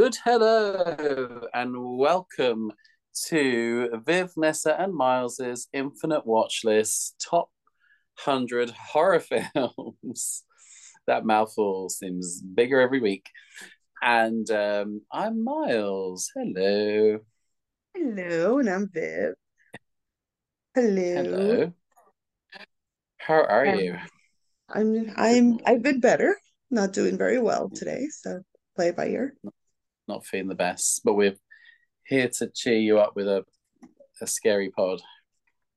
Good hello and welcome to Viv, Nessa, and Myles's Infinite Watch List Top 100 Horror Films. that mouthful seems bigger every week. And um, I'm Myles. Hello. Hello, and I'm Viv. Hello. Hello. How are Um, you? I'm I'm I've been better. Not doing very well today, so play it by ear. Not feeling the best, but we're here to cheer you up with a, a scary pod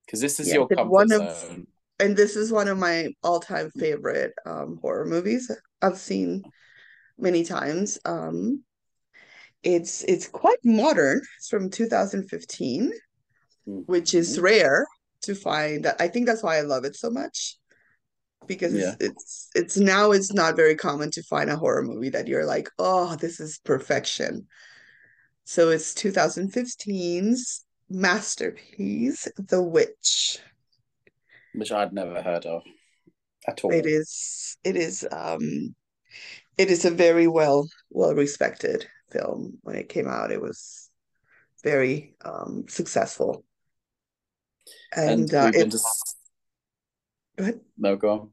because this is Yes, your comfort one of zone. and this is one of my all-time favorite um horror movies I've seen many times. Um it's it's quite modern. It's from 2015, which is rare to find. I think that's why I love it so much. Because Yeah. it's it's it's now it's not very common to find a horror movie that you're like, oh, this is perfection. So it's 2015's masterpiece, The Witch. Which I'd never heard of at all. It is it is um it is a very well well respected film. When it came out, it was very um successful. And And uh we've been it to. s- go ahead. No, go on.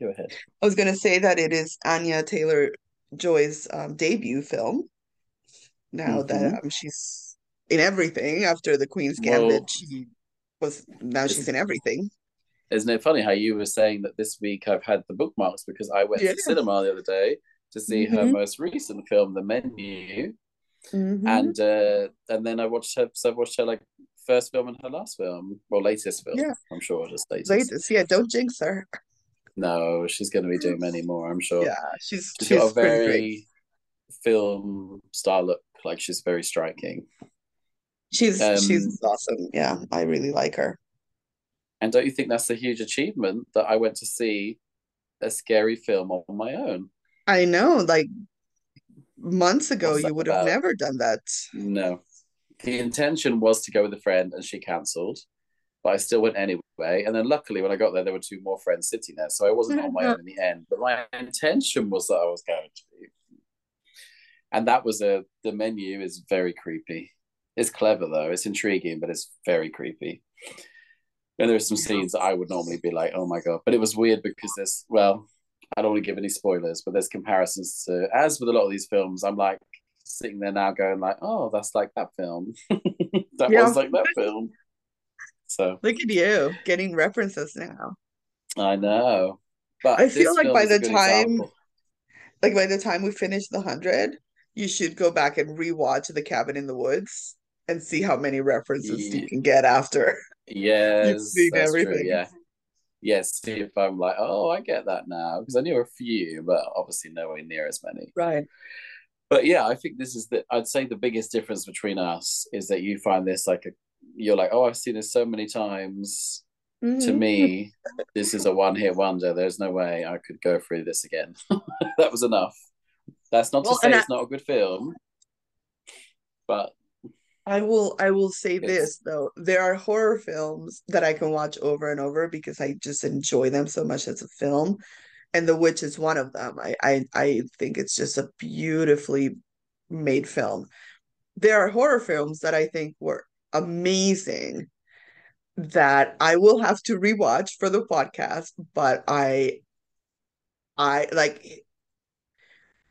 Go ahead. I was gonna say that it is Anya Taylor-Joy's um, debut film. now that hmm um, she's in everything after the Queen's Gambit, Well, she was now she's in everything. isn't it funny how you were saying that this week I've had the bookmarks because I went to the cinema the other day to see her hmm most recent film, The Menu, hmm and uh, and then I watched her. So I watched her like first film and her last film, well, latest film. Yeah, I'm sure just latest. latest. Yeah, don't jinx her. No, she's going to be doing many more. I'm sure. Yeah, she's She's got a she's pretty great. very film style look. Like she's very striking. She's Um, she's awesome. Yeah, I really like her. and don't you think that's a huge achievement that I went to see a scary film on my own? I know, like months ago, you would have never done that. No. The intention was to go with a friend and she cancelled, but I still went anyway. And then luckily, when I got there, there were two more friends sitting there. So I wasn't on my mm-hmm. own in the end. But my intention was that I was going to be. And that was a, the menu is very creepy. It's clever though, it's intriguing, but it's very creepy. And there are some scenes that I would normally be like, oh my God. But it was weird because there's, well, I don't want to give any spoilers, but there's comparisons to, as with a lot of these films, I'm like sitting there now going like, oh, that's like that film. that Yeah, was like that film. So look at you getting references now. I know. But I feel like by the time example. like by the time we finish the hundred, you should go back and rewatch The Cabin in the Woods and see how many references you can get after Yes, that's true. Yeah. Yes, see if I'm like, oh, I get that now. Because I knew a few, but obviously nowhere near as many. Right. But yeah, I think this is the I'd say the biggest difference between us is that you find this like a you're like, oh, I've seen this so many times. To hmm me, this is a one hit wonder. There's no way I could go through this again. that was enough. That's not to Well, and say I, it's not a good film, but I will I will say this though. There are horror films that I can watch over and over because I just enjoy them so much as a film. And The Witch is one of them. I I, I think it's just a beautifully made film. There are horror films that I think were amazing that I will have to rewatch for the podcast, but I I like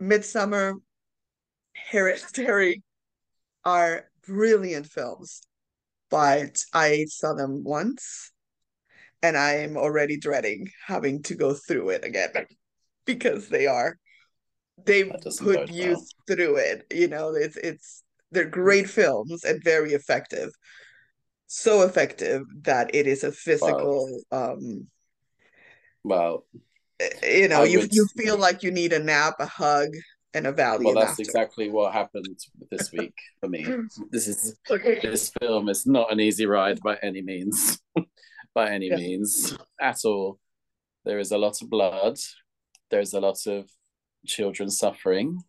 Midsommar, Hereditary are brilliant films, but I saw them once and I'm already dreading having to go through it again because they are they put you well. through it. You know, it's it's they're great films and very effective. So effective that it is a physical um well, you know, I you would you feel like you need a nap, a hug, and a Valium. well, that's after. exactly what happened this week for me. This is Okay. this film is not an easy ride by any means. by any Yeah. means at all. There is a lot of blood. There's a lot of children suffering.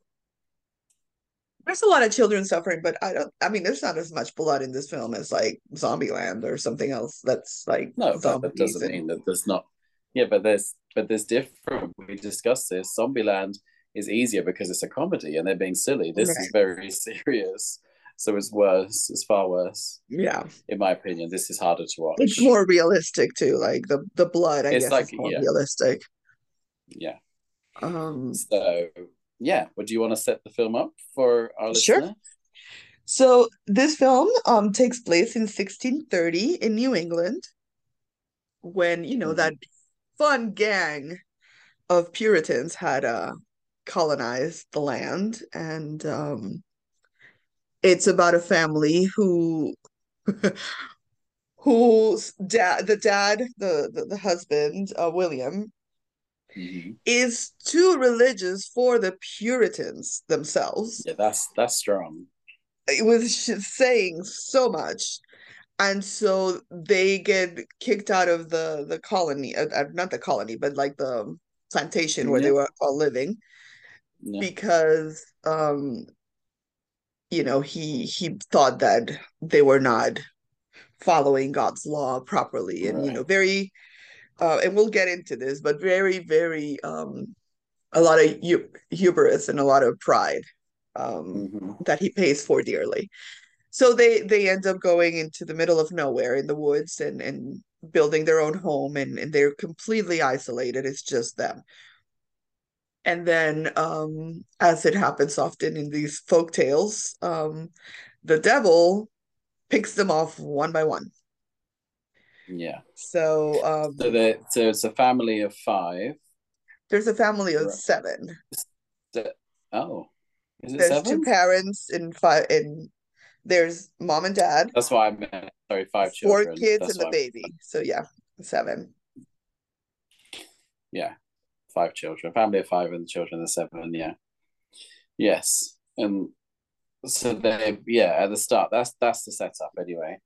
There's a lot of children suffering, but I don't I mean there's not as much blood in this film as like Zombieland or something else that's like No, that doesn't and mean that there's not. Yeah, but there's but there's different. We discussed this. Zombieland is easier because it's a comedy and they're being silly. This Right. is very serious. So it's worse. It's far worse. Yeah. In my opinion, this is harder to watch. It's more realistic too. Like the the blood, I It's guess, like- is more yeah. realistic. Yeah. Um So yeah. Would you want to set the film up for our listener? Sure. So this film um takes place in 1630 in New England when, you know, Mhm. that fun gang of Puritans had uh colonized the land and um it's about a family who whose dad the dad the the, the husband uh William Mhm. is too religious for the Puritans themselves. Yeah, that's that's strong. it was saying so much and so they get kicked out of the the colony uh, uh, not the colony but like the plantation where they were all living Yeah. because um you know he he thought that they were not following God's law properly and you know very uh and we'll get into this but very very um a lot of hu hubris and a lot of pride um Mhm. that he pays for dearly. So they they end up going into the middle of nowhere in the woods and and building their own home and and they're completely isolated. It's just them. And then um as it happens often in these folk tales, um the devil picks them off one by one. Yeah. So um So the so it's a family of five. there's a family of Right. seven. Oh, is it There's seven? two parents and five and there's mom and dad, That's why I meant sorry, five four children. kids That's and the baby. So yeah, seven. Yeah, five children. Family of five and the children of seven. Yeah. Yes, and so they yeah at the start that's that's the setup anyway.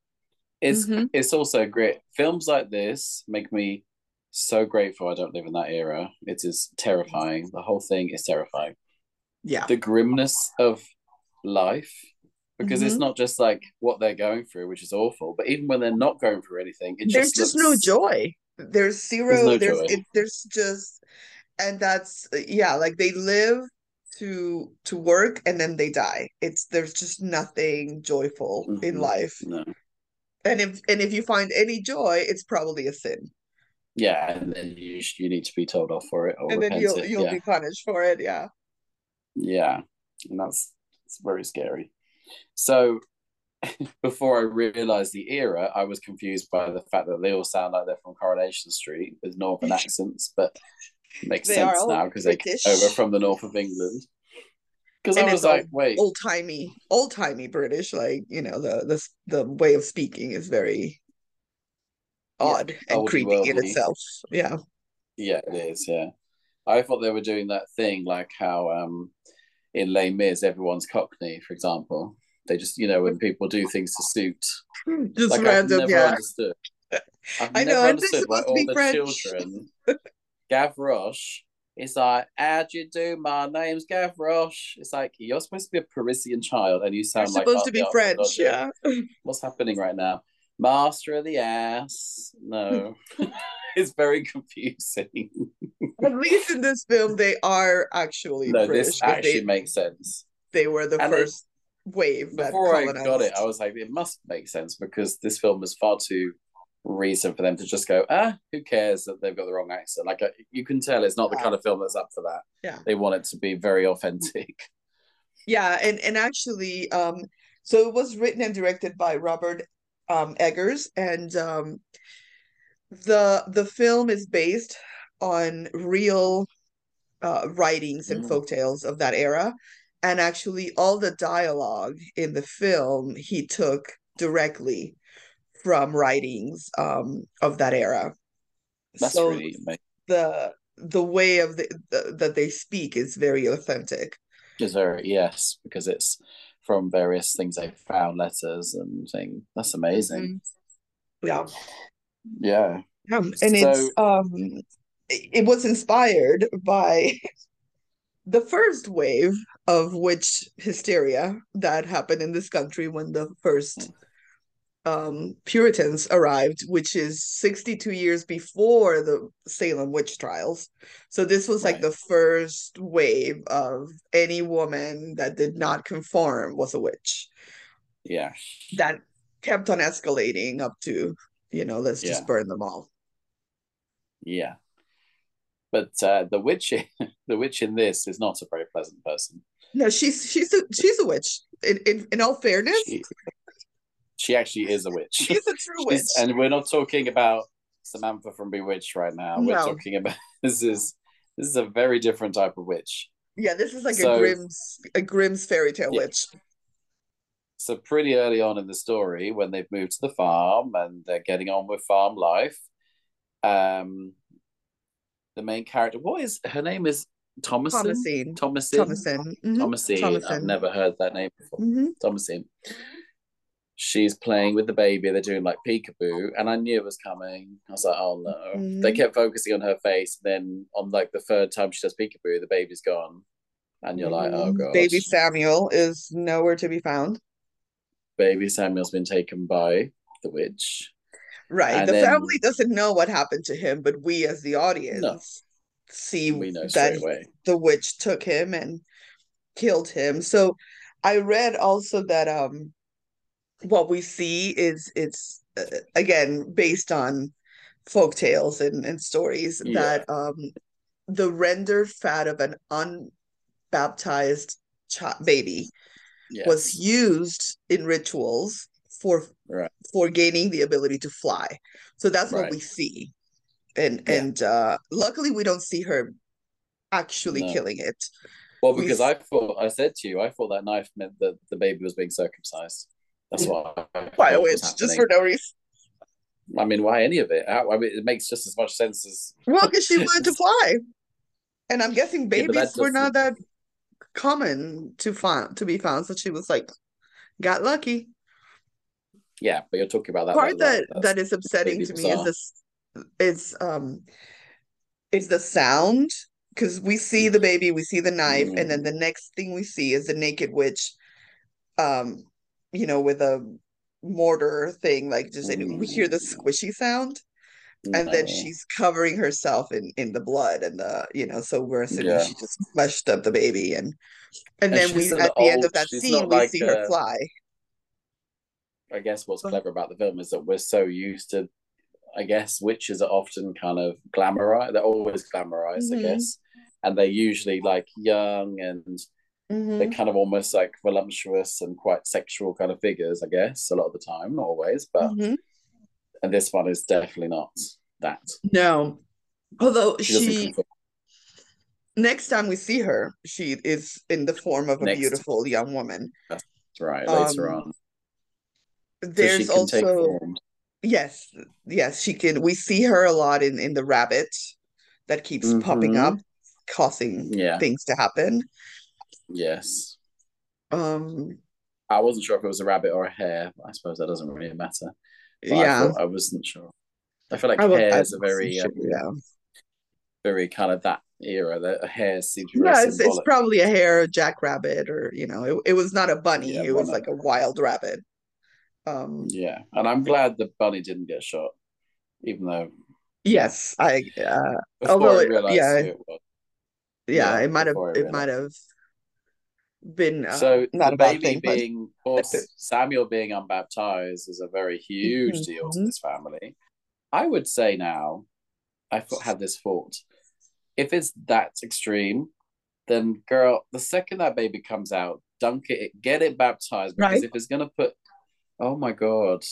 It's Mhm. it's also great. Films like this make me so grateful I don't live in that era. It is terrifying. The whole thing is terrifying. Yeah. the grimness of life because it's Mhm. not just like what they're going through which is awful but even when they're not going through anything it there's just just no joy there's zero There's no there's it, there's just and that's yeah like they live to to work and then they die. It's there's just nothing joyful in Mhm. life. No. And if and if you find any joy it's probably a sin. Yeah and then you you need to be told off for it or and then you'll it. you'll yeah. be punished for it yeah. Yeah and that's it's very scary. So before I realized the era I was confused by the fact that they all sound like they're from Coronation Street with northern accents but makes They sense now because they came over from the north of England because I was it's like wait old timey old timey british like you know the the the way of speaking is very Yeah, odd and oldie creepy in itself yeah Yeah, it is. Yeah, I thought they were doing that thing like how um in Les Mis everyone's Cockney, for example. They just you know when people do things to suit. just Like random yeah understood. I've I know, never they understood why supposed to all be the French? children. Gavroche is like, "How do you do? My name's Gavroche. It's like you're supposed to be a Parisian child, and you sound like supposed to be French, yeah. What's happening right now? Master of the ass. No, it's very confusing. At least in this film, they are actually no, British. this actually they, makes sense. they were the And it- first wave that Before I got it, I was like, it must make sense because this film is far too reason for them to just go, ah, who cares that they've got the wrong accent? Like uh, you can tell, it's not the kind of film that's up for that. Yeah. they want it to be very authentic. Yeah, and and actually, um, so it was written and directed by Robert um Eggers, and um, the the film is based on real uh writings and Mm. folktales of that era, and actually all the dialogue in the film he took directly from writings um of that era. That's So really amazing. the the way of the, the that they speak is very authentic. Is very yes, because it's from various things they found, letters and things. That's amazing. Yeah. Yeah. Um, and it's um it it was inspired by the first wave of witch hysteria that happened in this country when the first um, Puritans arrived, which is 62 years before the Salem witch trials. So this was like the first wave of any woman that did not conform was a witch. Yeah. That kept on escalating up to, you know, let's Yeah. just burn them all. Yeah. But uh, the witch, the witch in this is not a very pleasant person. No, she's she's a she's a witch. In in, in all fairness, She, she actually is a witch. she's a true witch. And we're not talking about Samantha from Bewitched right now. We're talking about this is this is a very different type of witch. Yeah, this is like So- a Grimm's a Grimm's fairy tale Yeah. witch. So pretty early on in the story, when they've moved to the farm and they're getting on with farm life, um, the main character, what is her name? Is Thomason? Thomasine. Thomasin. Thomasin. Mhm. Thomasine. I've never heard that name before. Mhm. Thomasine. She's playing with the baby. They're doing like peekaboo, and I knew it was coming. I was like, "Oh no!" Mhm. They kept focusing on her face. And Then on like the third time she does peekaboo, the baby's gone, and you're like, "Oh Mhm. god!" Baby Samuel is nowhere to be found. baby Samuel's been taken by the witch. Right. And the then- family doesn't know what happened to him, but we as the audience see We know that straight away. the witch took him and killed him. So I read also that um what we see is it's uh, again based on folk tales and, and stories Yeah. that um the rendered fat of an unbaptized chi- baby was used in rituals for Right. for gaining the ability to fly. So that's what Right. we see. And Yeah. and uh luckily we don't see her actually No. killing it. Well, we because s- I thought I said to you, I thought that knife meant that the baby was being circumcised. That's why. I By a witch, just for no reason. I mean, why any of it? How, I mean, it makes just as much sense as Well, because she wanted to fly. And I'm guessing Yeah, babies were not that common to find to be found. So she was like, got lucky. yeah. But you're talking about that. part that, that that is upsetting to me is this is um is the sound because we see the baby we see the knife and Mm. then the next thing we see is the naked witch um you know with a mortar thing like just and we hear the Mm. squishy sound and then she's covering herself in in the blood and the you know so we're assuming Yeah. she just fleshed up the baby and and And then we at the end of that scene not we like see her fly I guess what's Go clever about the film is that we're so used to, I guess, witches are often kind of glamorized. They're always glamorized, Mhm. I guess, and they're usually like young and Mhm. they're kind of almost like voluptuous and quite sexual kind of figures, I guess, a lot of the time, not always, but Mhm. and this one is definitely not that. no although She she next time we see her, she is in the form of a Next. beautiful young woman. That's right later um, on. There's take also yes, yes, she can. We see her a lot in in the rabbit that keeps popping Mhm. up, causing Yeah. things to happen. Yes. Um, I wasn't sure if it was a rabbit or a hare. I suppose that doesn't really matter. But yeah, thought, I wasn't sure. I feel like I wa- I hares are very, um, yeah, very kind of that era. The hares seem to be very yeah. It's, it's probably a hare, a jackrabbit, or you know, it, it was not a bunny. Yeah, it was like a wild rabbit. Um, Yeah, and I'm glad the bunny didn't get shot, even though yes, I uh, Although I it- yeah. who it was. yeah, Yeah, it might have it might have been uh, So not the baby thing, being, course, Samuel being unbaptized is a very huge deal to this family. I would say now, I thought, had this thought: if it's that extreme, then girl, the second that baby comes out, dunk it, get it baptized. Because Right. if it's gonna put, oh my god,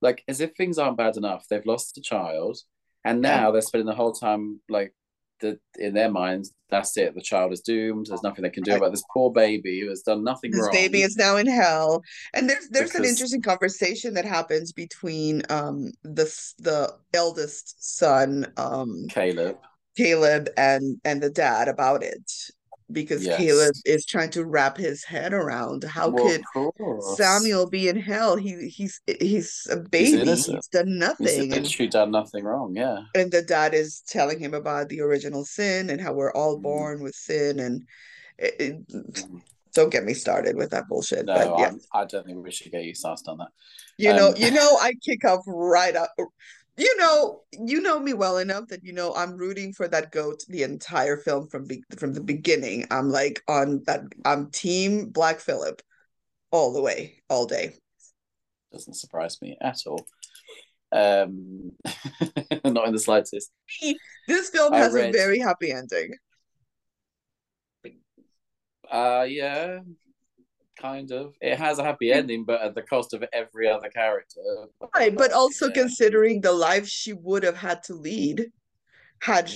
like as if things aren't bad enough, they've lost a child, and Yeah. now they're spending the whole time like the in their minds, that's it. The child is doomed. There's nothing they can do about this poor baby who has done nothing this wrong. baby is now in hell and there's there's an interesting conversation that happens between um the the eldest son um Caleb. Caleb and and the dad about it because Yes. Caleb is trying to wrap his head around how Well, could. Samuel be in hell he he's he's a baby he's, innocent. done nothing He's literally done nothing wrong. Yeah. and the dad is telling him about the original sin and how we're all Mhm. born with sin and it, it- don't get me started with that bullshit. No, but yeah, I don't think we should get you started on that. you know, Um, you know, I kick off right up. You know, you know me well enough that you know I'm rooting for that goat the entire film from be- from the beginning. I'm like on that. I'm team Black Phillip all the way, all day. Doesn't surprise me at all. Um, not in the slightest. This film I has read- a very happy ending. Uh, yeah, kind of. It has a happy ending, but at the cost of every other character. Right, but also Yeah. considering the life she would have had to lead had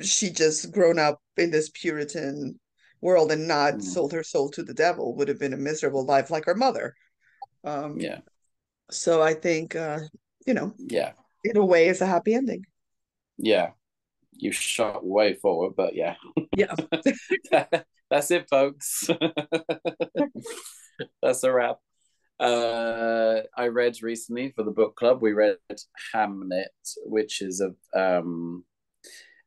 she just grown up in this Puritan world and not Mm. sold her soul to the devil, would have been a miserable life like her mother. Um, Yeah, so I think, uh, you know, yeah, in a way, it's a happy ending. yeah. You shot way forward, but yeah. Yeah. That's it, folks. That's a wrap. Uh, I read recently for the book club. We read Hamnet, which is a um,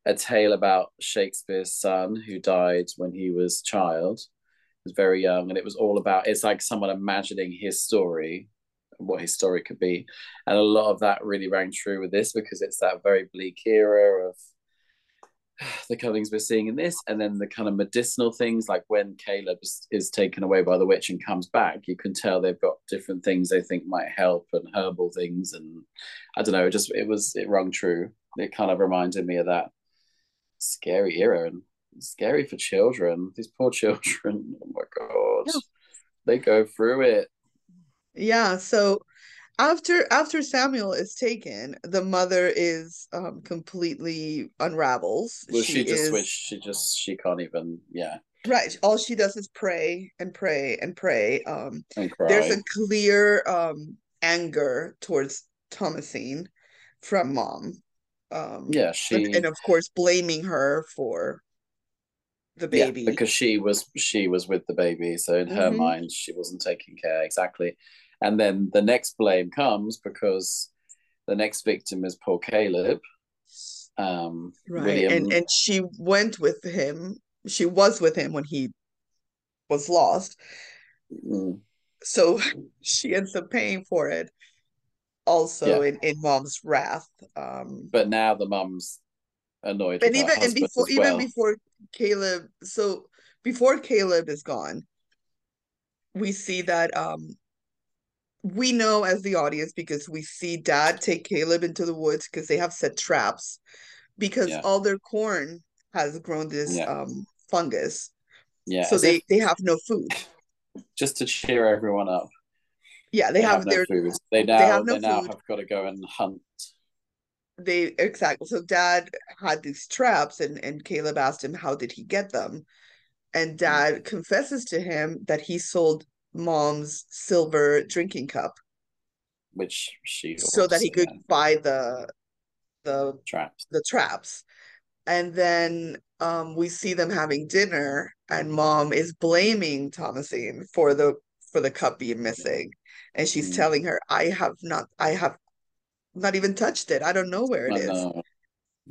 a tale about Shakespeare's son who died when he was a child. He was very young, and it was all about. It's like someone imagining his story, what his story could be, and a lot of that really rang true with this because it's that very bleak era of the killings we're seeing in this, and then the kind of medicinal things, like when Caleb is, is taken away by the witch and comes back, you can tell they've got different things they think might help and herbal things, and I don't know, it just it was it rung true. It kind of reminded me of that scary era and scary for children. These poor children, oh my god, Yeah. they go through it. Yeah, so after after Samuel is taken, the mother is um completely unravels. Well, she, just is. She just she can't even yeah right. All she does is pray and pray and pray. Um and cry. there's a clear um anger towards Thomasine from mom. Um yeah, she and, and of course blaming her for the baby. Yeah, because she was she was with the baby, so in her Mhm. mind she wasn't taking care exactly. And then the next blame comes because the next victim is poor Caleb. Um, right. William, And and she went with him. She was with him when he was lost. mm, so she ends up paying for it also in, in mom's wrath um but now the mum's annoyed. and even and before as even before caleb so before caleb is gone we see that um we know as the audience because we see dad take caleb into the woods because they have set traps because Yeah. all their corn has grown this Yeah. um fungus yeah, so they they have no food just to cheer everyone up. yeah they, have, no their food. They now have no they now food. have got to go and hunt. they exactly so dad had these traps and and caleb asked him how did he get them and dad confesses to him that he sold mom's silver drinking cup Which she so that he could buy the the traps. the traps and then um we see them having dinner and mom is blaming thomasine for the for the cup being missing and she's Mm. telling her i have not i have not even touched it i don't know where it I is know.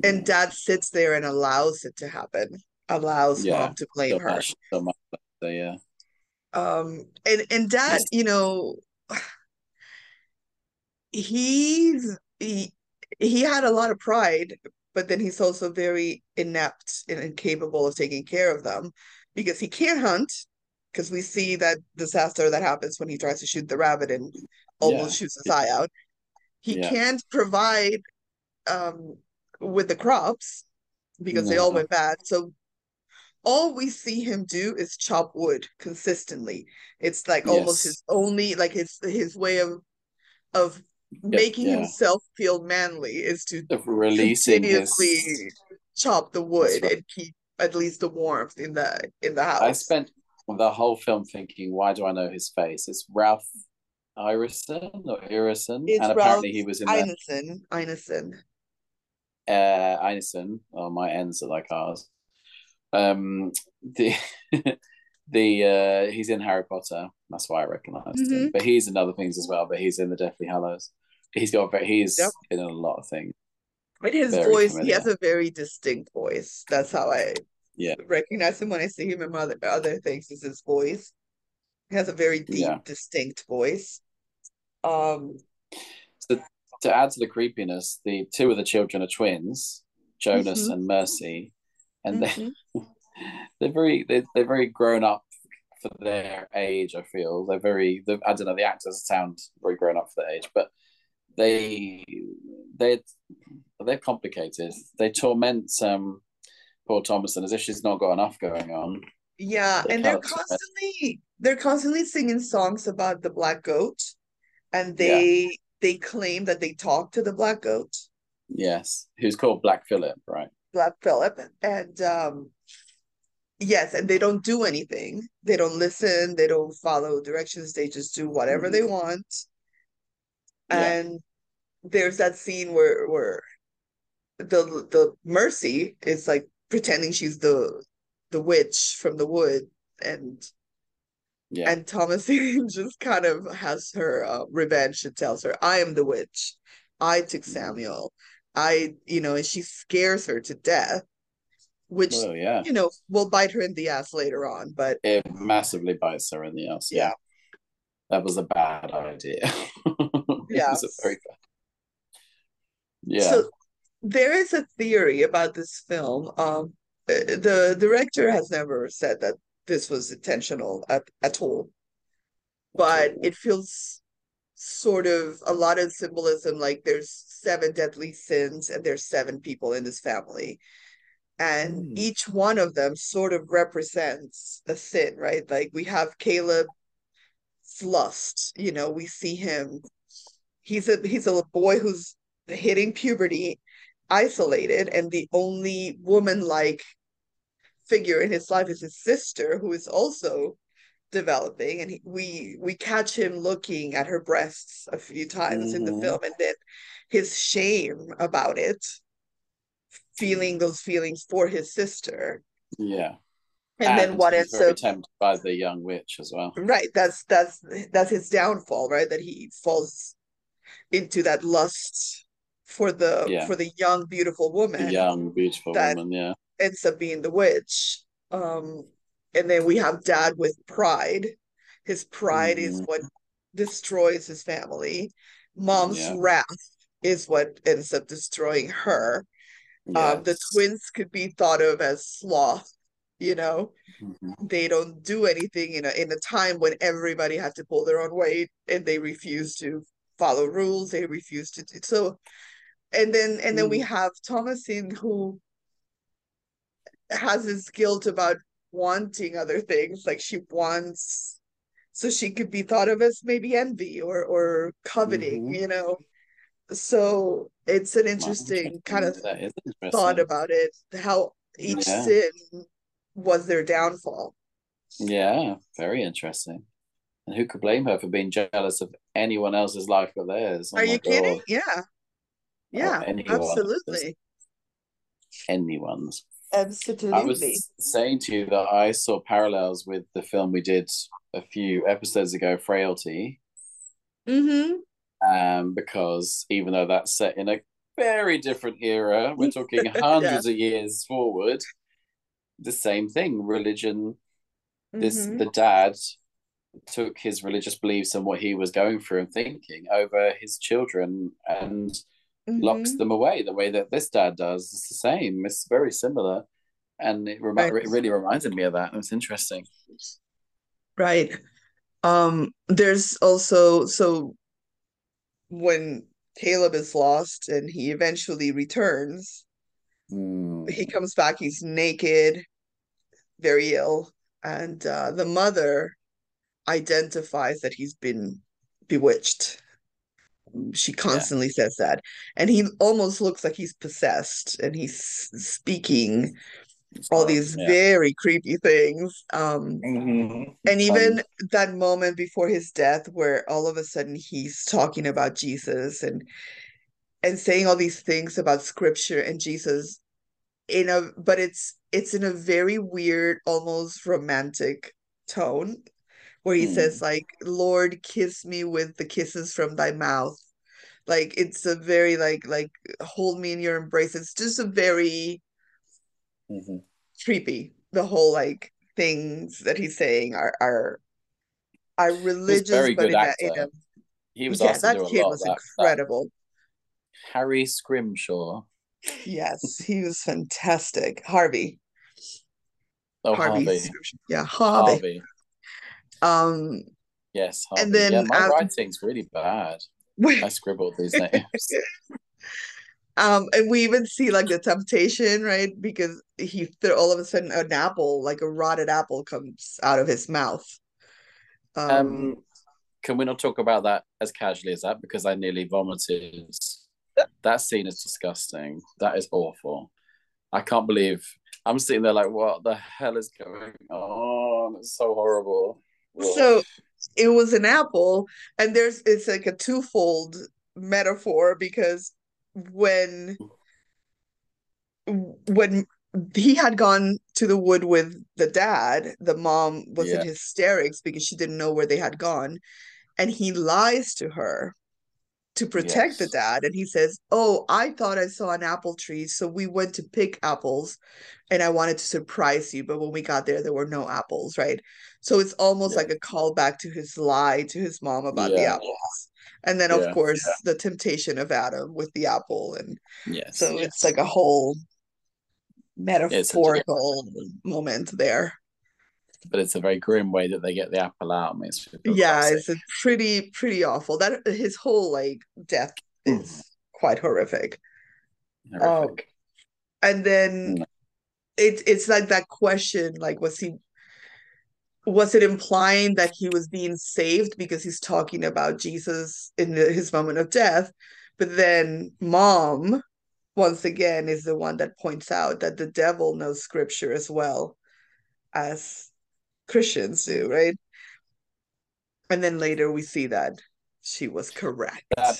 and dad sits there and allows it to happen allows Yeah, mom to blame so her much, so much. So, yeah, um and and dad you know he's he he had a lot of pride but then he's also very inept and incapable of taking care of them because he can't hunt because we see that disaster that happens when he tries to shoot the rabbit and almost shoots his eye out. He Yeah. can't provide um with the crops because they all went bad. So all we see him do is chop wood consistently it's like almost his only like his his way of of making yeah. himself feel manly is to of releasing his. continuously chop the wood right. and keep at least the warmth in the in the house I spent the whole film thinking, why do I know his face? It's Ralph Irison or Irison, it's and apparently he was in the Ineson Ineson uh, Ineson. Oh, my ends are like ours. Um, the the uh, he's in Harry Potter. That's why I recognised him. Mhm. But he's in other things as well. But he's in the Deathly Hallows. He's got very, he's Yep. in a lot of things. but his Very voice he has a very distinct voice that's how I Yeah. recognize him when I see him in other other things is his voice. He has a very deep, Yeah. distinct voice. Um, So to add to the creepiness, the two of the children are twins, Jonas Mhm. and Mercy, and they mhm. they're very they're, they're very grown up for their age. I feel they're very. The, I don't know. The actors sound very grown up for their age, but they they they're complicated. They torment um poor Thomason as if she's not got enough going on. Yeah, They and they're constantly they're constantly singing songs about the black goat, and Yeah. they they claim that they talk to the black goat, Yes, who's called Black Phillip, right? Black Phillip, and um yes, and they don't do anything. They don't listen, they don't follow directions, they just do whatever they want. Yeah. And there's that scene where where the the Mercy is like pretending she's the the witch from the wood and Yeah, and Thomasine just kind of has her uh, revenge and tells her, I am the witch. I took Mm-hmm. Samuel. I, you know, and she scares her to death, which, well, yeah, you know, will bite her in the ass later on. But it massively bites her in the ass. Yeah, Yeah. that was a bad idea. it Yeah. was a very bad. Yeah, so there is a theory about this film. Um, uh, the director has never said that this was intentional at, at all, but it feels sort of a lot of symbolism like there's seven deadly sins and there's seven people in this family. And Hmm. each one of them sort of represents a sin right? Like we have caleb's lust you know we see him. He's a he's a boy who's hitting puberty isolated and the only woman like figure in his life is his sister who is also developing and he, we we catch him looking at her breasts a few times in the Mhm. film and then his shame about it feeling those feelings for his sister yeah. and, then what ends up tempted by the young witch as well. right that's that's that's his downfall right that he falls into that lust for the Yeah. for the young beautiful woman The young, beautiful woman. Yeah, ends up being the witch. Um, and then we have dad with pride. His pride is Mhm. what destroys his family. Mom's Yeah. wrath is what ends up destroying her. Um, the twins could be thought of as sloth, you know. Mhm. They don't do anything in a in a time when everybody had to pull their own weight and they refuse to follow rules, they refuse to do so. And then and then we Mm. have Thomasin who has this guilt about wanting other things, like she wants so she could be thought of as maybe envy or or coveting, Mhm. you know. So it's an Wow, interesting kind of is thought about it, how each Yeah. sin was their downfall. Yeah, very interesting. And who could blame her for being jealous of anyone else's life but theirs? Oh Are you kidding? God. Yeah. Yeah, anyone. absolutely. Anyone's. Absolutely. I was saying to you that I saw parallels with the film we did a few episodes ago, Frailty, Mm-hmm. um, because even though that's set in a very different era, we're talking hundreds of years forward, the same thing, religion. This Mhm. the dad took his religious beliefs and what he was going through and thinking over his children and locks Mhm. them away the way that this dad does. It's the same. It's very similar, and it, Right. it really reminded me of that. It was interesting. Right. Um, there's also so when Caleb is lost and he eventually returns, he comes back, he's naked, very ill, and uh, the mother identifies that he's been bewitched. She constantly says that, and he almost looks like he's possessed, and he's speaking all these Yeah. very creepy things. Um, Mhm. and even that moment before his death where all of a sudden he's talking about Jesus and and saying all these things about scripture and Jesus in a but it's it's in a very weird almost romantic tone where he Hmm. says like Lord kiss me with the kisses from thy mouth like it's a very like like hold me in your embrace it's just a very Mhm. creepy. The whole like things that he's saying are are are religious, very but good in a, in a He was yeah, that kid was That, that incredible. Harry Scrimshaw. Yes, he was fantastic. Harvey, Oh, Harvey, Harvey. Yeah, Harvey. Harvey. Um, Yes, and then yeah, my um, writing's really bad. I scribbled these names. um, and we even see like the temptation, right? Because he th- all of a sudden an apple, like a rotted apple, comes out of his mouth. Um, Um, can we not talk about that as casually as that? Because I nearly vomited. That scene is disgusting. That is awful. I can't believe I'm sitting there like, what the hell is going on? It's so horrible. So it was an apple, and there's it's like a twofold metaphor because when when he had gone to the wood with the dad, the mom was in hysterics because she didn't know where they had gone, and he lies to her to protect the dad and he says oh i thought i saw an apple tree so we went to pick apples and i wanted to surprise you but when we got there there were no apples right so it's almost Yeah. like a callback to his lie to his mom about the apples and then of Yeah. course the temptation of adam with the apple and Yes. so it's like a whole metaphorical moment there but it's a very grim way that they get the apple out. Makes me feel yeah classic. it's a pretty pretty awful that his whole like death Mm. is quite horrific um and then Mm. it, it's like that question like was he was it implying that he was being saved because he's talking about jesus in the, his moment of death but then mom once again is the one that points out that the devil knows scripture as well as christians do right and then later we see that she was correct That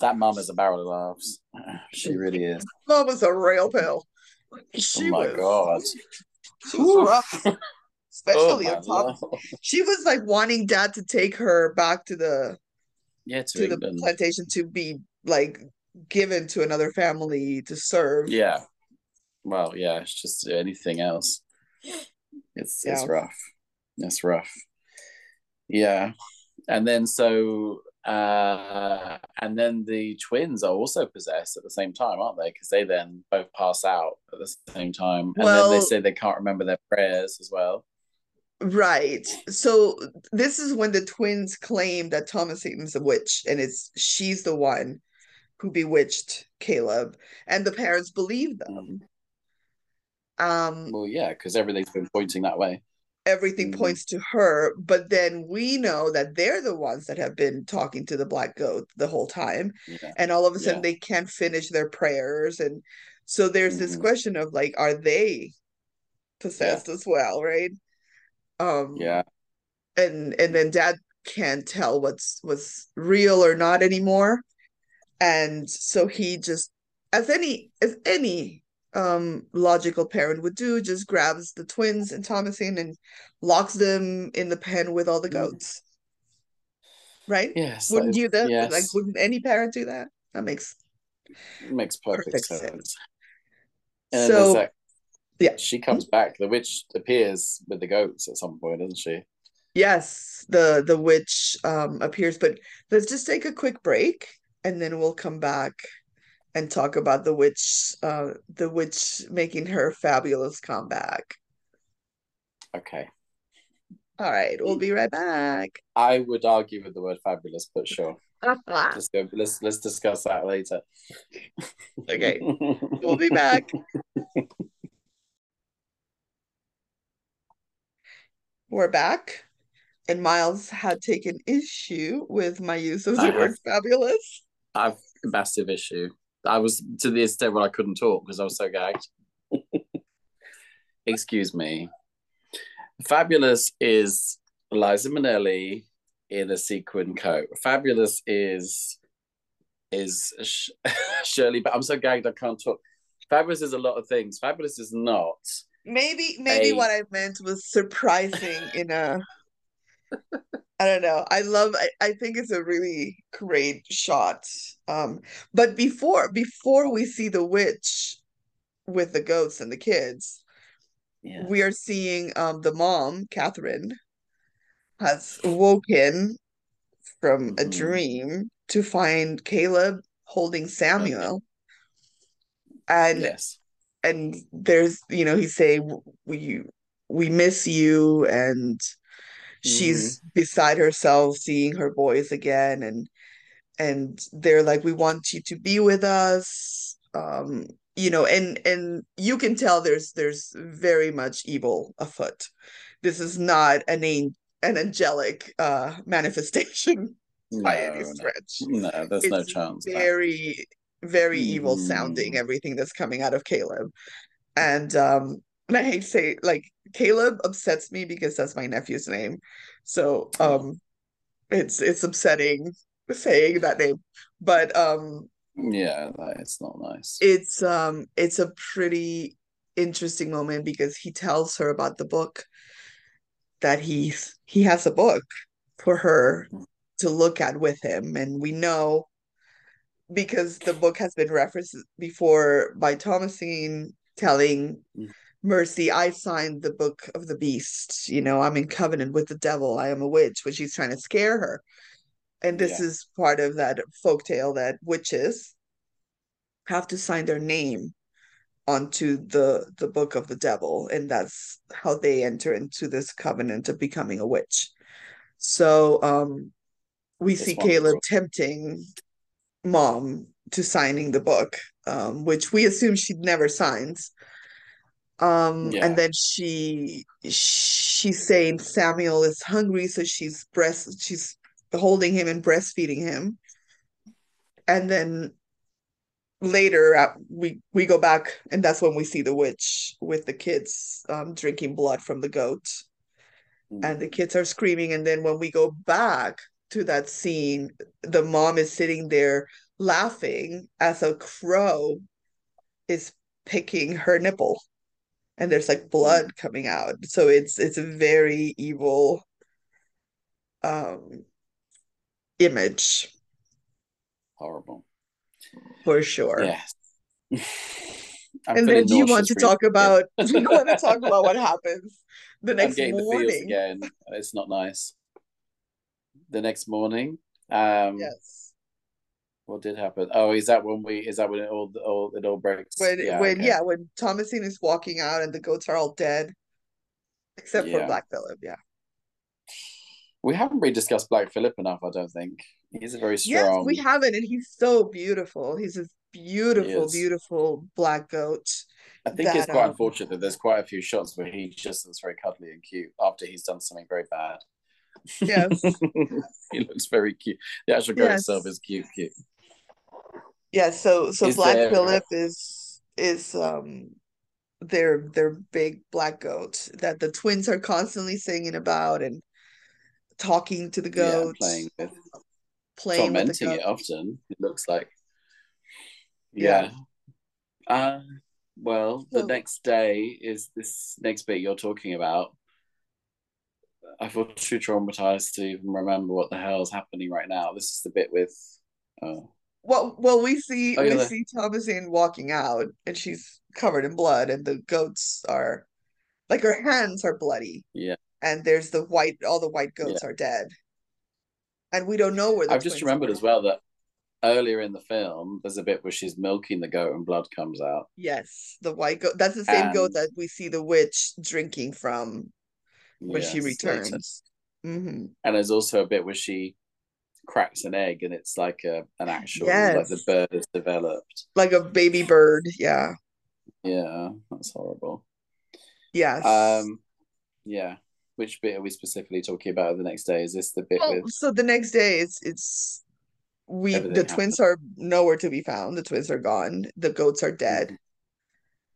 that mum is a barrel of laughs. She really is. mom was a rail pill Oh she my was god. she was rough Oh especially my on top lord. she was like wanting dad to take her back to the Yeah, to to the plantation to be like given to another family to serve Yeah. Well, yeah, it's just anything else. It's Yeah. it's rough. It's rough. Yeah. And then so uh and then the twins are also possessed at the same time, aren't they? Because they then both pass out at the same time. And then they say they can't remember their prayers as well. right so this is when the twins claim that Thomas is a witch and it's she's the one who bewitched caleb and the parents believe them um Well, yeah, because everything's been pointing that way. Everything Mm. points to her but then we know that they're the ones that have been talking to the black goat the whole time Yeah. and all of a sudden Yeah. they can't finish their prayers and so there's this Mhm. question of like are they possessed as well right um Yeah. and and then dad can't tell what's what's real or not anymore and so he just as any as any um logical parent would do just grabs the twins and thomasine and locks them in the pen with all the Mm. goats right Yes. wouldn't you that yes. like wouldn't any parent do that that makes makes perfect, perfect sense. sense. And then so that yeah she comes back. The witch appears with the goats at some point, doesn't she? Yes, the the witch um appears, but let's just take a quick break and then we'll come back and talk about the witch uh the witch making her fabulous comeback. Okay. All right, we'll be right back. I would argue with the word fabulous, but sure. Let's go. Let's let's discuss that later. Okay, we'll be back. We're back. And Myles had taken issue with my use of the I word have. fabulous. I've a massive issue. I was to the extent where I couldn't talk because I was so gagged. Excuse me. Fabulous is Liza Minnelli in a sequin coat. Fabulous is is Sh- Shirley, but I'm so gagged I can't talk. Fabulous is a lot of things. Fabulous is not. Maybe maybe a- what I meant was surprising in a I don't know. I love I, I think it's a really great shot. Um but before before we see the witch with the goats and the kids, Yeah. we are seeing um the mom, Catherine, has woken from a Mhm. dream to find Caleb holding Samuel. And yes. and there's you know he's saying we we miss you and she's beside herself seeing her boys again and and they're like we want you to be with us um you know and and you can tell there's there's very much evil afoot this is not an an angelic uh manifestation by any No, no. stretch No, there's no it's chance. of that. very very evil sounding Mhm. everything that's coming out of Caleb and um and I hate to say like Caleb upsets me because that's my nephew's name so um it's it's upsetting saying that name but um Yeah, it's not nice. it's um it's a pretty interesting moment because he tells her about the book that he's he has a book for her to look at with him and we know because the book has been referenced before by Thomasine telling Mm. Mercy, I signed the book of the beast. You know, I'm in covenant with the devil. I am a witch, when she's trying to scare her. And this Yeah. is part of that folktale that witches have to sign their name onto the the book of the devil, and that's how they enter into this covenant of becoming a witch. So um we It's see Caleb wonderful. tempting mom to signing the book, um, which we assume she'd never signs. Um, Yeah. and then she she's saying Samuel is hungry, so she's breast she's holding him and breastfeeding him. And then later uh, we we go back and that's when we see the witch with the kids um, drinking blood from the goat and the kids are screaming and then when we go back to that scene the mom is sitting there laughing as a crow is picking her nipple and there's like blood coming out so it's it's a very evil um image Horrible. for sure Yes. I'm and then do you want to talk about do you want to talk about what happens the next getting the morning again. It's not nice. The next morning, um, yes what did happen? Oh, is that when we? Is that when it all, all it all breaks? when yeah, when okay. yeah when Thomasine is walking out and the goats are all dead except for Black Phillip yeah We haven't really discussed Black Phillip enough. I don't think he's a very strong. yes we haven't and he's so beautiful he's this beautiful beautiful black goat I think it's quite um, unfortunate that there's quite a few shots where he just looks very cuddly and cute after he's done something very bad. Yes. he looks very cute. The actual goat Yes. itself is cute, cute. Yeah so so Is Black there- Phillip is is um their their big black goat that the twins are constantly singing about and talking to the Yeah, goat playing with, playing tormenting goat it often. It looks like. Yeah. Yeah. Uh, well, the next day is this next bit you're talking about. I feel too traumatized to even remember what the hell is happening right now. This is the bit with. Oh, Well, well, we see Oh, we yeah, see Thomasine walking out, and she's covered in blood, and the goats are like her hands are bloody, yeah. and there's the white, all the white goats are dead, and we don't know where the I've just remembered are. as well that earlier in the film, there's a bit where she's milking the goat and blood comes out. Yes, the white goat. That's the same goat that we see the witch drinking from when she Yes, later. returns. hmm And there's also a bit where she cracks an egg and it's like a an actual like the bird has developed. Like a baby bird. Yeah. Yeah, that's horrible. Yes. Um yeah. Which bit are we specifically talking about the next day? Is this the bit Well, with so the next day it's it's we Everything the twins are nowhere to be found. The twins are gone. The goats are dead.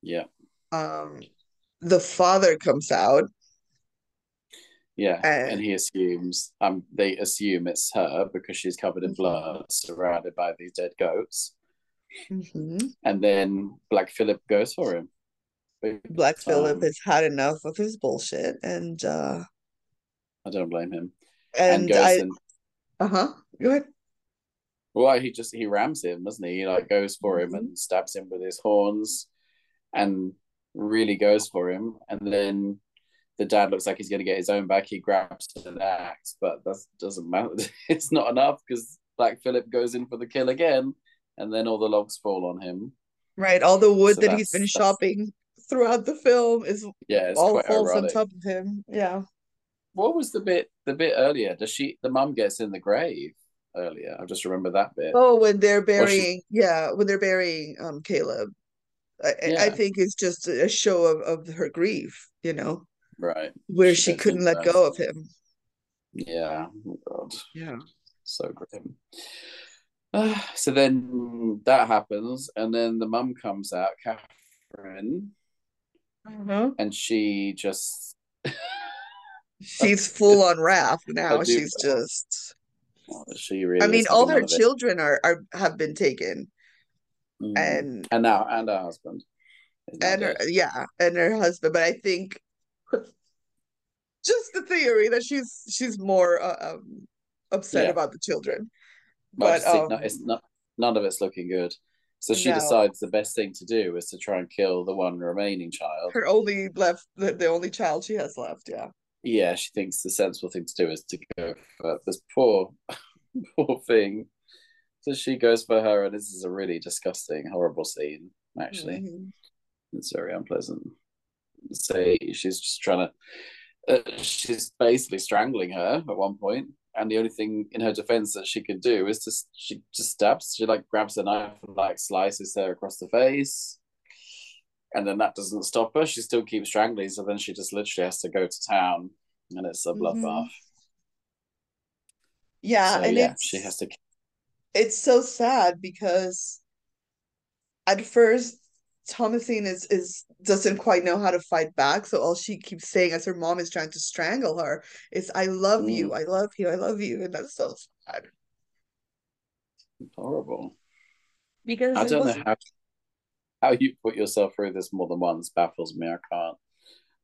Yeah. Um the father comes out. Yeah. Uh, and he assumes um they assume it's her because she's covered in Mhm. blood, surrounded by these dead goats. Mhm. And then Black Phillip goes for him. Black Phillip time. has had enough of his bullshit and uh I don't blame him. And, and goes I and uh-huh. Go ahead. well, he just he rams him, doesn't he? He like goes for him Mhm. and stabs him with his horns, and really goes for him, and then the dad looks like he's going to get his own back. He grabs an axe, but that doesn't matter. It's not enough because Black Phillip goes in for the kill again, and then all the logs fall on him. Right, all the wood so that he's been shopping throughout the film is yeah, all falls ironic. on top of him. Yeah. What was the bit the bit earlier? Does she the mum gets in the grave earlier? I just remember that bit. Oh, when they're burying, she... yeah, when they're burying um Caleb. I, yeah. I think it's just a show of, of her grief, you know. Right. Where she, she couldn't let go of him. Yeah. Oh God. Yeah. So grim. Uh, so then that happens, and then the mum comes out, Catherine, mm-hmm. and she just. she's full on wrath now. She's just. Oh, she really. I mean, all her children are, are have been taken, mm. and and now and her husband, and her, yeah, and her husband. But I think just the theory that she's she's more uh, um, upset yeah. about the children. But, um, not, it's not none of it's looking good. So she no. decides the best thing to do is to try and kill the one remaining child. Her only left, the, the only child she has left. Yeah. Yeah, she thinks the sensible thing to do is to go for this poor, poor thing. So she goes for her, and this is a really disgusting, horrible scene. Actually, mm-hmm. it's very unpleasant. Say she's just trying to uh, she's basically strangling her at one point, and the only thing in her defense that she could do is just she just stabs. She like grabs a knife and like slices her across the face, and then that doesn't stop her. She still keeps strangling, so then she just literally has to go to town, and it's a bloodbath. Mm-hmm. Yeah, so, and yeah, she has to. It's so sad because at first Thomasine is is doesn't quite know how to fight back. So all she keeps saying as her mom is trying to strangle her is I love mm. you, I love you, I love you. And that's so sad. Horrible. Because I don't was... know how how you put yourself through this more than once baffles me. I can't.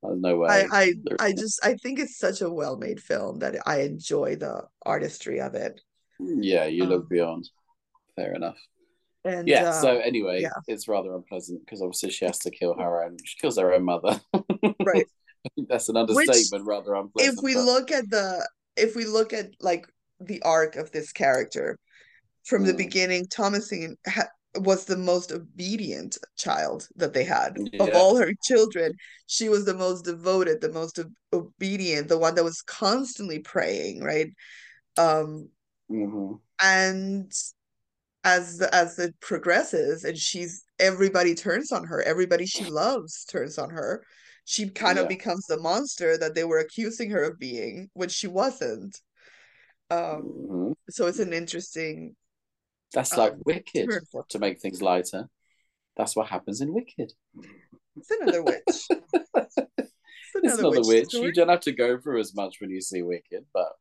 There's no way. I I, I just I think it's such a well made film that I enjoy the artistry of it. Yeah, you um, look beyond. Fair enough. And yeah, uh, so anyway, yeah. it's rather unpleasant because obviously she has to kill her own. She kills her own mother. right. That's an understatement. Which, rather unpleasant. If we but... look at the, if we look at like the arc of this character from mm. the beginning, Thomasine ha- was the most obedient child that they had yeah. of all her children. She was the most devoted, the most obedient, the one that was constantly praying, right? Um, mm-hmm. and as as it progresses and she's everybody turns on her everybody she loves turns on her. She kind yeah. of becomes the monster that they were accusing her of being when she wasn't. Um mm-hmm. so it's an interesting that's like um, wicked to make things lighter. That's what happens in wicked. It's another witch. It's another, it's another witch, witch. you don't have to go through as much when you see wicked but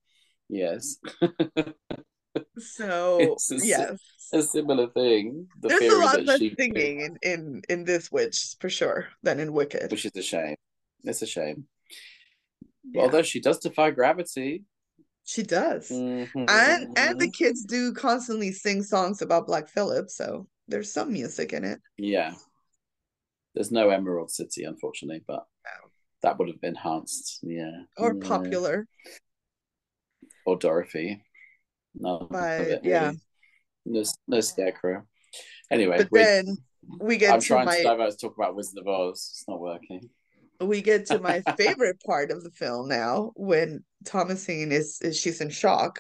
yes so a, yes, a similar thing. The There's a lot less singing in, in in this witch for sure than in Wicked, which is a shame. It's a shame. Yeah. Although she does defy gravity. She does, mm-hmm. and and the kids do constantly sing songs about Black Phillip, so there's some music in it. Yeah, there's no Emerald City, unfortunately, but no. that would have enhanced. Yeah, or yeah. popular, or Dorothy. No, but yeah, no, no scarecrow. Anyway, but we, then we get. I'm trying my, to divert to talk about Wizard of Oz. It's not working. We get to my favorite part of the film now when Thomasine is, is she's in shock,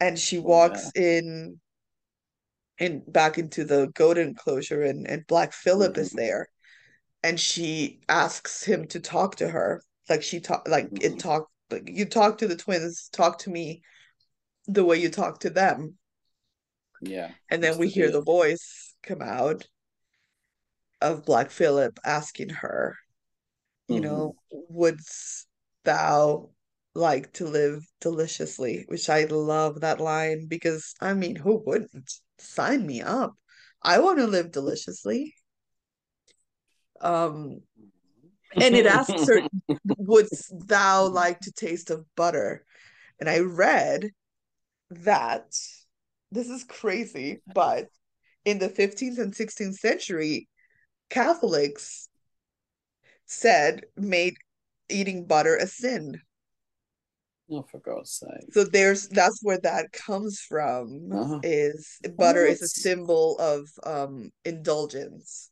and she walks yeah. in, in back into the goat enclosure, and and Black Phillip mm-hmm. is there, and she asks him to talk to her, like she talk like mm-hmm. it talk like you talk to the twins, talk to me the way you talk to them. Yeah. And then we hear the voice come out of Black Phillip asking her, you mm-hmm. know, wouldst thou like to live deliciously? Which I love that line because I mean, who wouldn't? Sign me up. I want to live deliciously. Um and it asks her, wouldst thou like to taste of butter? And I read that this is crazy, but in the 15th and 16th century, Catholics said made eating butter a sin. Oh, for God's sake. So there's that's where that comes from Uh-huh. is butter is a symbol of um indulgence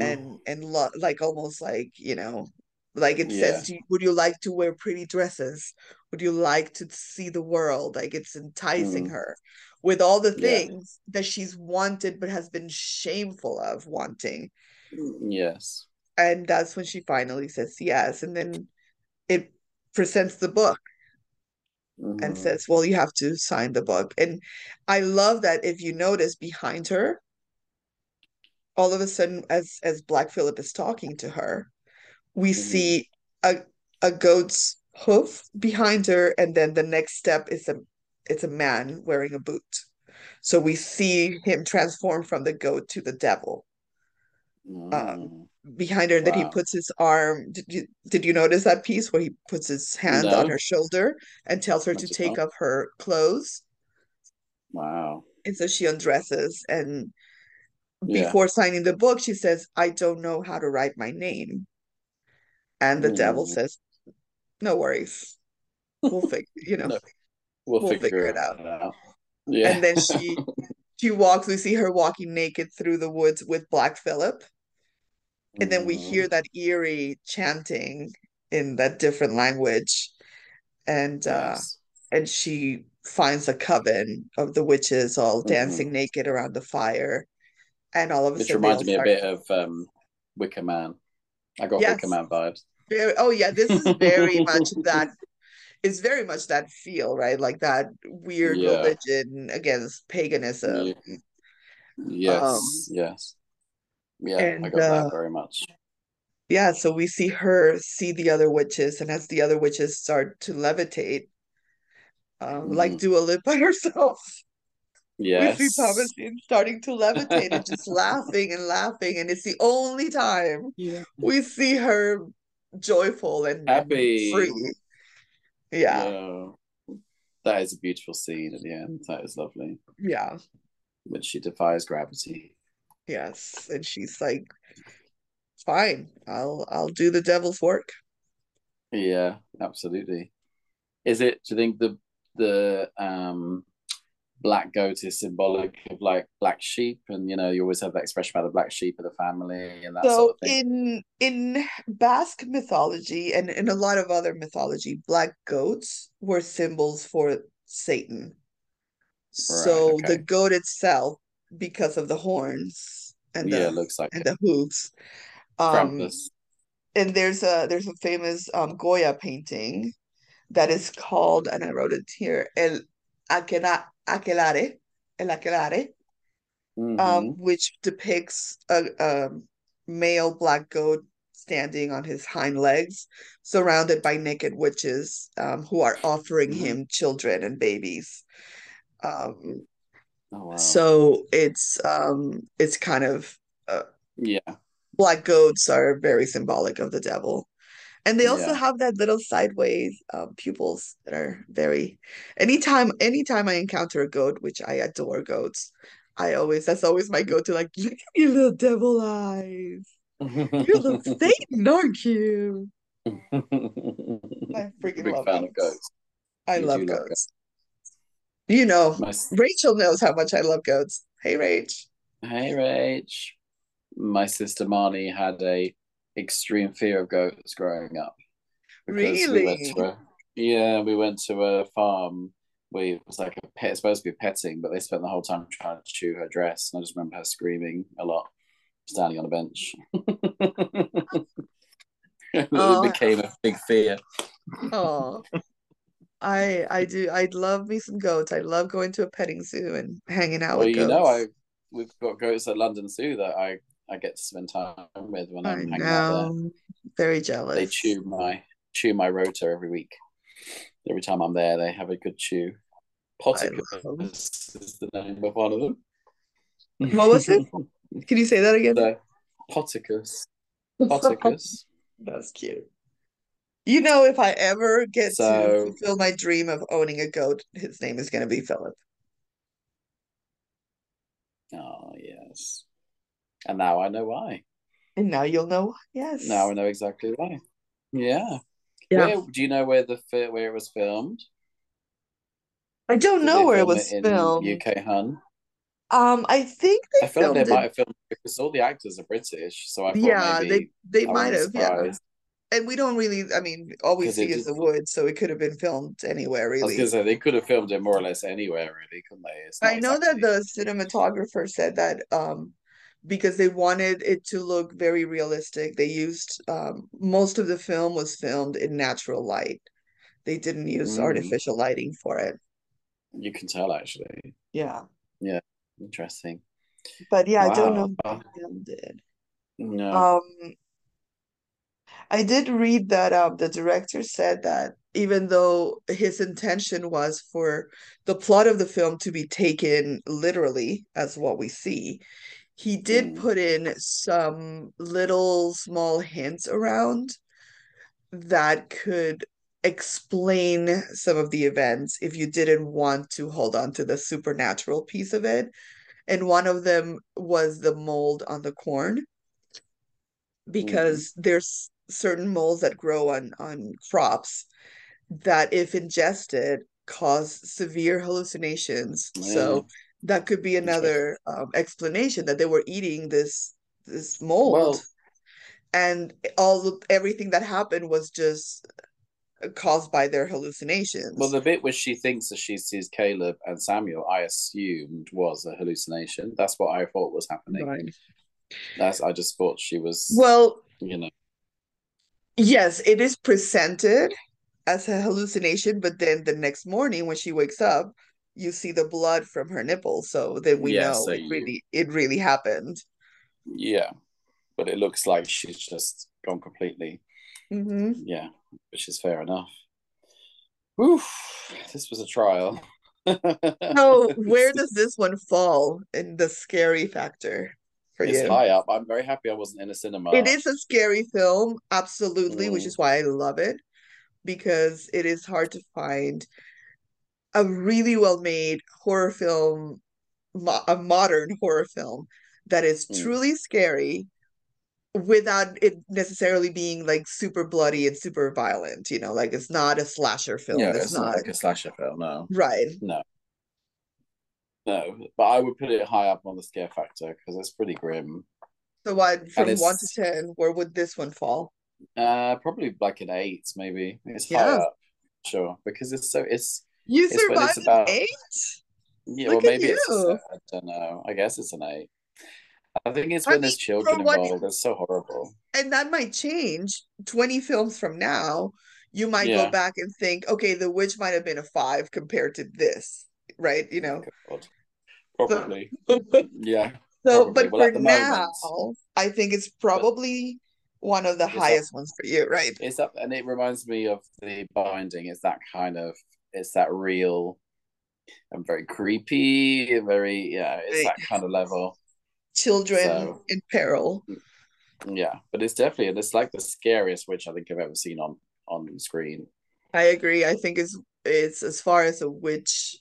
and Oh, and lo like almost like, you know, like it says yeah. you, would you like to wear pretty dresses? Would you like to see the world? Like it's enticing Mm, her with all the yeah. things that she's wanted but has been shameful of wanting. Mm, Yes. And that's when she finally says yes. And then it presents the book and hmm says, Well, you have to sign the book. And I love that if you notice behind her, all of a sudden, as as Black Phillip is talking to her, we hmm see a a goat's hoof behind her, and then the next step is a it's a man wearing a boot. So we see him transform from the goat to the devil. Um, Mm, behind her, and then he puts his arm. Did you did you notice that piece where he puts his hand on her shoulder and tells her I to take off her clothes? Wow. And so she undresses, and Yeah. before signing the book, she says, I don't know how to write my name. And the devil Mm, says, No worries. We'll figure, you know, no, we'll we'll figure it figure out. it out. Yeah. And then she she walks, we see her walking naked through the woods with Black Phillip. And then we hear that eerie chanting in that different language. And uh Yes. and she finds a coven of the witches all hmm dancing naked around the fire. And all of a Which sudden reminded me a bit of um, Wicker Man. I got Wicker Man vibes. Very, oh yeah, this is very much that. It's very much that feel, right? Like that weird Yeah. religion against paganism. Ye- Um, Yes. Yes. Yeah, I and got that uh very much. yeah, so we see her see the other witches, and as the other witches start to levitate, um, like hmm Dua Lipa herself, Yes. we see Yes. Thomasine starting to levitate and just laughing and laughing, and it's the only time Yeah. we see her joyful and, Happy. free. Yeah, Yeah. That is a beautiful scene at the end. That is lovely. yeah, When she defies gravity. yes. And she's like, fine, I'll I'll do the devil's work. Yeah, absolutely. Is it, do you think the the um black goat is symbolic of like black sheep and you know you always have that expression about the black sheep of the family and that sort So of thing. in in Basque mythology and in a lot of other mythology, black goats were symbols for Satan. right So the goat itself, because of the horns and yeah the looks like and it. the hooves, um, Krampus. and there's a there's a famous um Goya painting that is called, and I wrote it here, El Aquela- Aquelarre, El Aquelarre, um, mm-hmm which depicts a, a male black goat standing on his hind legs, surrounded by naked witches um, who are offering mm-hmm him children and babies. Um, oh wow so it's um, it's kind of uh, yeah black goats are very symbolic of the devil. And they also yeah have that little sideways um, pupils that are very. Anytime, anytime I encounter a goat, which I adore goats, I always that's always my go-to. Like, look at your little devil eyes. A little Satan, aren't you? I freaking big love fan of goats. goats I you love love goats goats. You know, my Rachel knows how much I love goats. Hey, Rach. hey Rach my sister Marnie had a extreme fear of goats growing up because we Really? a yeah we went to a farm where it was like a pet supposed to be petting but they spent the whole time trying to chew her dress and I just remember her screaming a lot standing on a bench it Oh, became a big fear oh. I I do. I love me some goats. I love going to a petting zoo and hanging out well with you know I we've got goats at London Zoo that I I get to spend time with when I I'm hanging out there know. Very they jealous. chew my chew my rotor every week every time I'm there they have a good chew I Poticus is the name of one of them What was it? Can you say that again? so Poticus Poticus That's cute. You know, if I ever get to fulfill my dream of owning a goat, his name is going to be Philip. oh yes. And now I know why. And now you'll know. Yes. Now I know exactly why. Yeah. Yeah. Where, do you know where the where it was filmed? I don't Did know they where it was it filmed. UK Hun? Um, I think they I they filmed might have filmed because all the actors are British, so I thought Yeah, they they might have, yeah. And we don't really, I mean, all we see is the woods, so it could have been filmed anywhere, I was really. say they could have filmed it more or less anywhere, really, couldn't they? I know that the cinematographer said that um because they wanted it to look very realistic, they used um most of the film was filmed in natural light. They didn't use Mm, artificial lighting for it. you can tell actually. Yeah. Yeah, interesting. But yeah, I don't know Wow. who filmed it. No. Um, I did read that um the director said that even though his intention was for the plot of the film to be taken literally as what we see, he did Mm, put in some little small hints around that could explain some of the events if you didn't want to hold on to the supernatural piece of it. And one of them was the mold on the corn, mm, because there's certain molds that grow on on crops that if ingested cause severe hallucinations. yeah, So that could be another um, explanation that they were eating this this mold Well, and all everything that happened was just caused by their hallucinations. well, the bit where she thinks that she sees Caleb and Samuel, I assumed was a hallucination. That's what I thought was happening. Right. That's I just thought she was, Well, you know, yes, it is presented as a hallucination, but then the next morning when she wakes up, you see the blood from her nipple So then we yeah. know So it you, really it really happened. yeah, but it looks like she's just gone completely, hmm yeah, which is fair enough. Oof, this was a trial. So where does this one fall in the scary factor for It's you? high up. I'm very happy I wasn't in a cinema. it is a scary film, absolutely, which Mm, is why I love it because it is hard to find a really well-made horror film, mo a modern horror film that is mm. truly scary without it necessarily being like super bloody and super violent, you know, like it's not a slasher film. Yeah, It's it's not not like a slasher film. No, right. no, no. But I would put it high up on the scare factor because it's pretty grim, So what from one to ten, where would this one fall? uh probably like an eight, maybe. It's high Yeah. up, sure, because it's so it's You it's it's survived an about eight? yeah. Well, Look at maybe it's you. seven. I don't know. I guess it's an eight. I think it's I when mean, there's children involved. It's so horrible. and that might change 20 films from now. You might go back and think, okay, The Witch might have been a five compared to this, right? You know, God. so Probably. Yeah. so, Probably. but Well, for moment, now, I think it's probably one of the it's highest ones for you, right? It's up, and it reminds me of the binding. It's that kind of. It's that real and very creepy very yeah. It's Right. that kind of level. Children So in peril. yeah, but it's definitely it's like the scariest witch I think I've ever seen on on screen. I agree. I think it's it's as far as a witch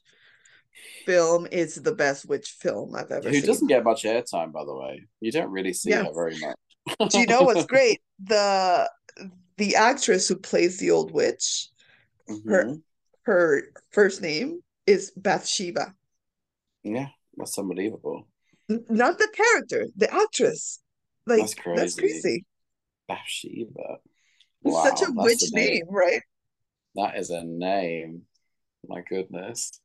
film, is the best witch film I've ever seen. Who seen. doesn't get much airtime, by the way. You don't really see Yeah. her very much. Do you know what's great? The the actress who plays the old witch, her Mhm. Her first name is Bathsheba. Yeah, that's unbelievable. Not the character, the actress. Like That's that's crazy. crazy. Bathsheba. It's such a witch a name. name, right? That is a name. My goodness.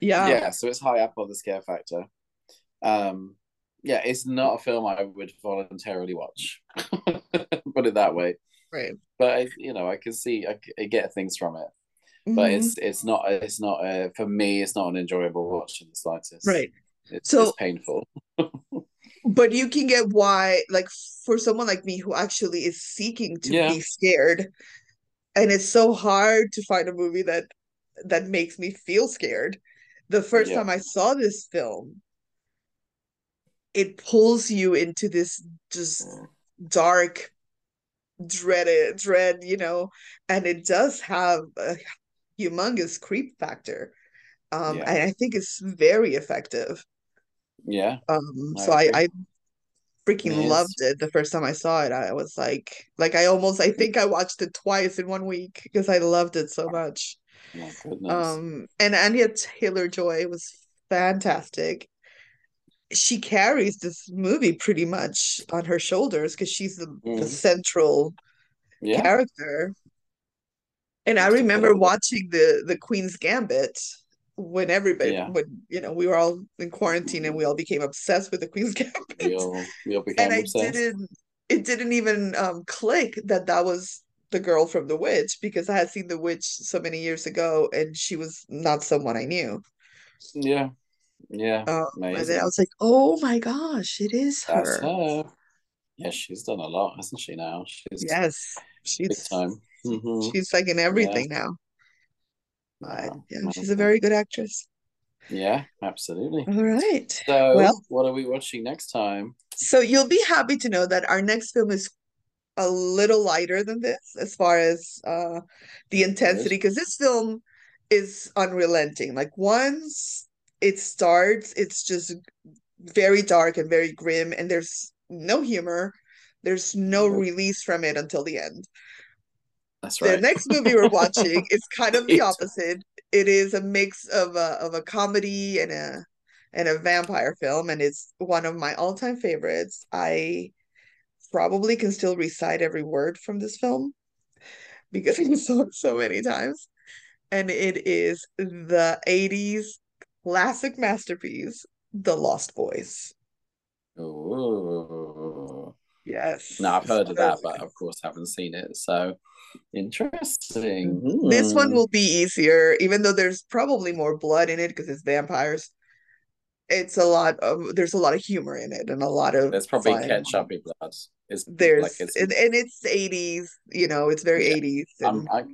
Yeah, Yeah, so it's high up on the scare factor. Um, yeah, it's not a film I would voluntarily watch. Put it that way. right. But I, you know, I can see I get things from it. But hmm it's it's not it's not uh, for me. It's not an enjoyable watch in the slightest. Right. It's it's painful. but you can get why, like for someone like me who actually is seeking to Yeah, be scared, and it's so hard to find a movie that that makes me feel scared. The first yeah, time I saw this film, it pulls you into this just Mm. dark, dreaded dread, you know, and it does have a humongous creep factor. Um, yeah, and I think it's very effective. yeah. Um, I so I, agree. I freaking It loved it the first time I saw it. I was like, like I almost, I think I watched it twice in one week because I loved it so much. Um, and Anya Taylor-Joy was fantastic. She carries this movie pretty much on her shoulders because she's the, the Mm. central Yeah. character. And I remember watching the the Queen's Gambit when everybody Yeah. when you know we were all in quarantine and we all became obsessed with the Queen's Gambit. We all we all And became I obsessed. didn't it didn't even um click that that was the girl from The Witch because I had seen The Witch so many years ago and she was not someone I knew. Yeah. Yeah. Um, and then I was like, oh my gosh, it is That's her. her. Yeah, she's done a lot, hasn't she now? She's Yes, She's big time. Hmm she's like in Yeah. everything now. But Wow. yeah, she's a very good actress. Yeah, absolutely. All right. So, Well, what are we watching next time? so you'll be happy to know that our next film is a little lighter than this as far as uh the intensity because this film is unrelenting. Like once it starts, it's just very dark and very grim, and there's no humor. There's no release from it until the end. That's The next movie we're watching is kind of the It- opposite. It is a mix of a of a comedy and a and a vampire film, and it's one of my all-time favorites. I probably can still recite every word from this film because I saw it so many times. And it is the 80s classic masterpiece, The Lost Boys. Ooh. Yes. Now I've heard of that, but of course haven't seen it. So interesting. this one Hmm. will be easier, even though there's probably more blood in it because it's vampires. It's a lot of there's a lot of humor in it and a lot of There's probably fun. ketchupy blood. It's There's like it's. and, and it's 80s, you know, it's very Yeah, 80s I'm, I,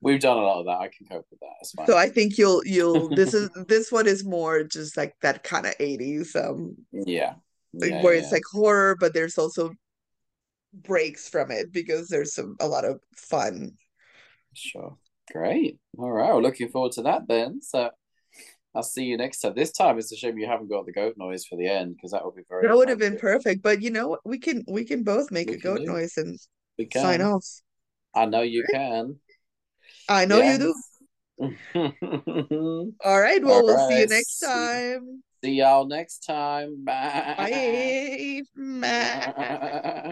we've done a lot of that. I can cope with that. It's so I think you'll you'll this is this one is more just like that kind of 80s um yeah. like, Yeah, where yeah, it's like horror but there's also breaks from it because there's some a lot of fun. sure. Great. All right. We're looking forward to that then. So I'll see you next time. This time it's a shame you haven't got the goat noise for the end because that would be very That would have been perfect, but you know? We can we can both make We a goat noise and We sign can. off. I know you can. I know you do. All right, well, All we'll see you next time. see y'all next time. Bye. Bye. Bye.